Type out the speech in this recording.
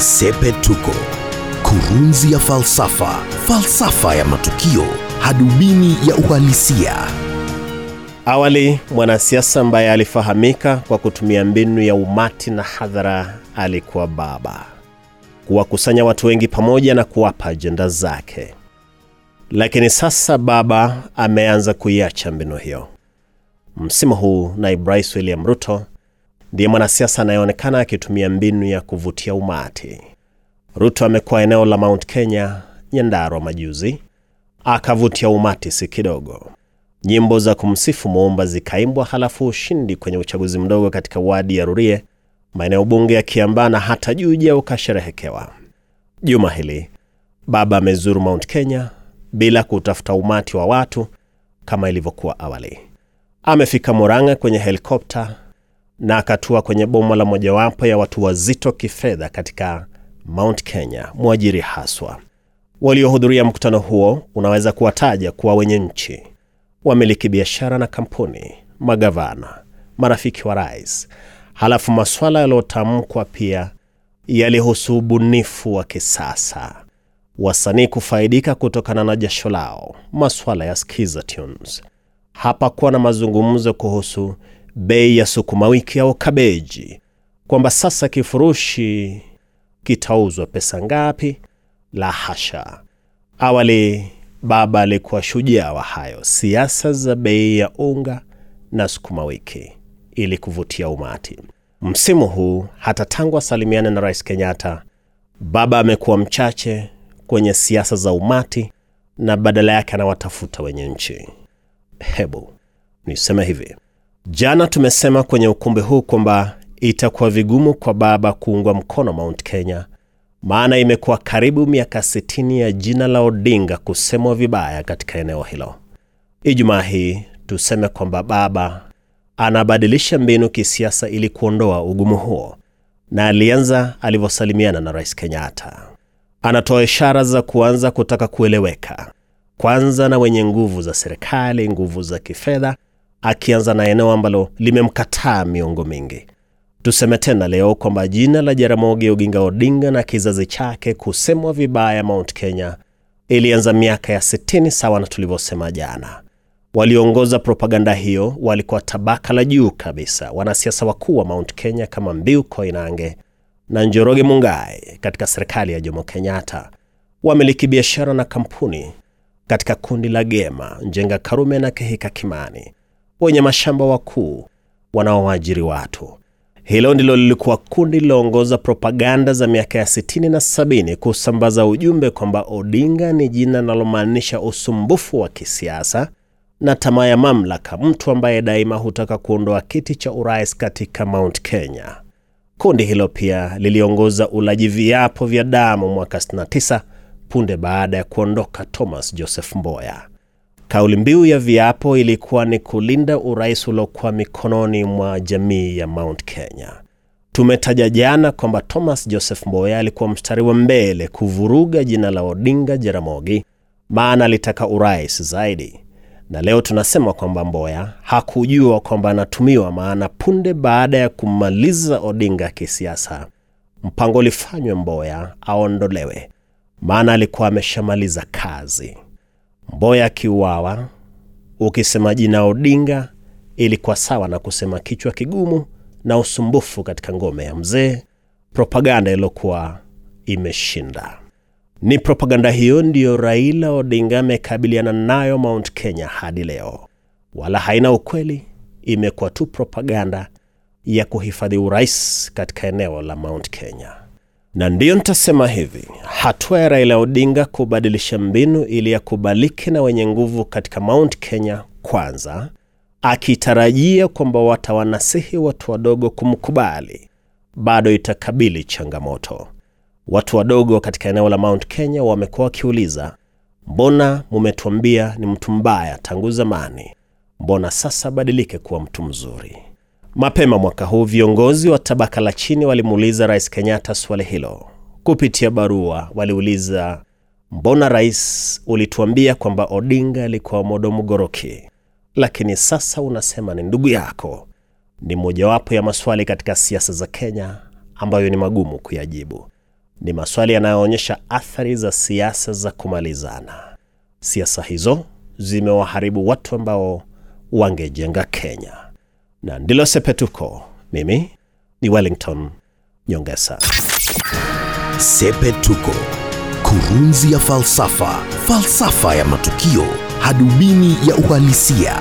Sepetuko, kurunzi ya falsafa, falsafa ya matukio, hadubini ya uhalisia. Awali, mwanasiasa ambaye alifahamika kwa kutumia mbinu ya umati na hadhara alikuwa Baba, kuwakusanya watu wengi pamoja na kuwapa ajenda zake. Lakini sasa Baba ameanza kuiacha mbinu hiyo. Msimu huu naibu rais William Ruto ndiye mwanasiasa anayeonekana akitumia mbinu ya kuvutia umati. Ruto amekuwa eneo la Mount Kenya, Nyandarua majuzi, akavutia umati si kidogo. Nyimbo za kumsifu Muumba zikaimbwa, halafu ushindi kwenye uchaguzi mdogo katika wadi ya Rurie, maeneo bunge ya Kiambaa na hata Juja ukasherehekewa. Juma hili Baba amezuru Mount Kenya bila kutafuta umati wa watu kama ilivyokuwa awali. Amefika Murang'a kwenye helikopta na akatua kwenye boma la mojawapo ya watu wazito kifedha katika Mount Kenya, mwajiri haswa. Waliohudhuria mkutano huo unaweza kuwataja kuwa wenye nchi, wamiliki biashara na kampuni, magavana, marafiki wa rais. Halafu maswala yaliyotamkwa pia yalihusu ubunifu wa kisasa, wasanii kufaidika kutokana na jasho lao, masuala ya skiza tunes. Hapakuwa na mazungumzo kuhusu bei ya sukuma wiki au kabeji, kwamba sasa kifurushi kitauzwa pesa ngapi. La hasha! Awali Baba alikuwa shujaa wa hayo, siasa za bei ya unga na sukuma wiki ili kuvutia umati. Msimu huu hata tangu asalimiane na Rais Kenyatta, Baba amekuwa mchache kwenye siasa za umati na badala yake anawatafuta wenye nchi. Hebu niseme hivi, jana tumesema kwenye ukumbi huu kwamba itakuwa vigumu kwa Baba kuungwa mkono Mount Kenya, maana imekuwa karibu miaka 60 ya jina la Odinga kusemwa vibaya katika eneo hilo. Ijumaa hii tuseme kwamba Baba anabadilisha mbinu kisiasa ili kuondoa ugumu huo, na alianza alivyosalimiana na Rais Kenyatta. Anatoa ishara za kuanza kutaka kueleweka, kwanza na wenye nguvu za serikali, nguvu za kifedha, akianza na eneo ambalo limemkataa miongo mingi. Tuseme tena leo kwamba jina la Jaramogi Oginga Odinga na kizazi chake kusemwa vibaya Mount Kenya ilianza miaka ya 60 sawa na tulivyosema jana. Waliongoza propaganda hiyo walikuwa tabaka la juu kabisa, wanasiasa wakuu wa Mount Kenya kama Mbiu Koinange na Njoroge Mungai katika serikali ya Jomo Kenyatta, wamiliki biashara na kampuni katika kundi la Gema, Njenga Karume na Kehika Kimani, wenye mashamba wakuu wanaoajiri watu. Hilo ndilo lilikuwa kundi liloongoza propaganda za miaka ya 60 na 70 kusambaza ujumbe kwamba Odinga ni jina linalomaanisha usumbufu wa kisiasa na tamaa ya mamlaka, mtu ambaye daima hutaka kuondoa kiti cha urais katika Mount Kenya. Kundi hilo pia liliongoza ulaji viapo vya damu mwaka 69 punde baada ya kuondoka Thomas Joseph Mboya. Kauli mbiu ya viapo ilikuwa ni kulinda urais uliokuwa mikononi mwa jamii ya Mount Kenya. Tumetaja jana kwamba Thomas Joseph Mboya alikuwa mstari wa mbele kuvuruga jina la Odinga Jaramogi, maana alitaka urais zaidi, na leo tunasema kwamba Mboya hakujua kwamba anatumiwa, maana punde baada ya kumaliza Odinga kisiasa, mpango ulifanywa Mboya aondolewe, maana alikuwa ameshamaliza kazi. Mboya akiuawa, ukisema jina Odinga ilikuwa sawa na kusema kichwa kigumu na usumbufu katika ngome ya mzee, propaganda iliyokuwa imeshinda. Ni propaganda hiyo ndiyo Raila Odinga amekabiliana nayo Mount Kenya hadi leo, wala haina ukweli, imekuwa tu propaganda ya kuhifadhi urais katika eneo la Mount Kenya. Na ndiyo nitasema hivi, hatua ya Raila Odinga kubadilisha mbinu ili yakubalike na wenye nguvu katika Mount Kenya kwanza, akitarajia kwamba watawanasihi watu wadogo kumkubali, bado itakabili changamoto. Watu wadogo katika eneo la Mount Kenya wamekuwa wakiuliza, mbona mumetuambia ni mtu mbaya tangu zamani, mbona sasa badilike kuwa mtu mzuri? Mapema mwaka huu viongozi wa tabaka la chini walimuuliza Rais Kenyatta swali hilo. Kupitia barua waliuliza, mbona rais, ulituambia kwamba Odinga alikuwa modo mgoroki, lakini sasa unasema ni ndugu yako? Ni mojawapo ya maswali katika siasa za Kenya ambayo ni magumu kuyajibu. Ni maswali yanayoonyesha athari za siasa za kumalizana. Siasa hizo zimewaharibu watu ambao wangejenga Kenya, na ndilo Sepetuko. Mimi ni Wellington Nyongesa. Sepetuko, kurunzi ya falsafa, falsafa ya matukio, hadubini ya uhalisia.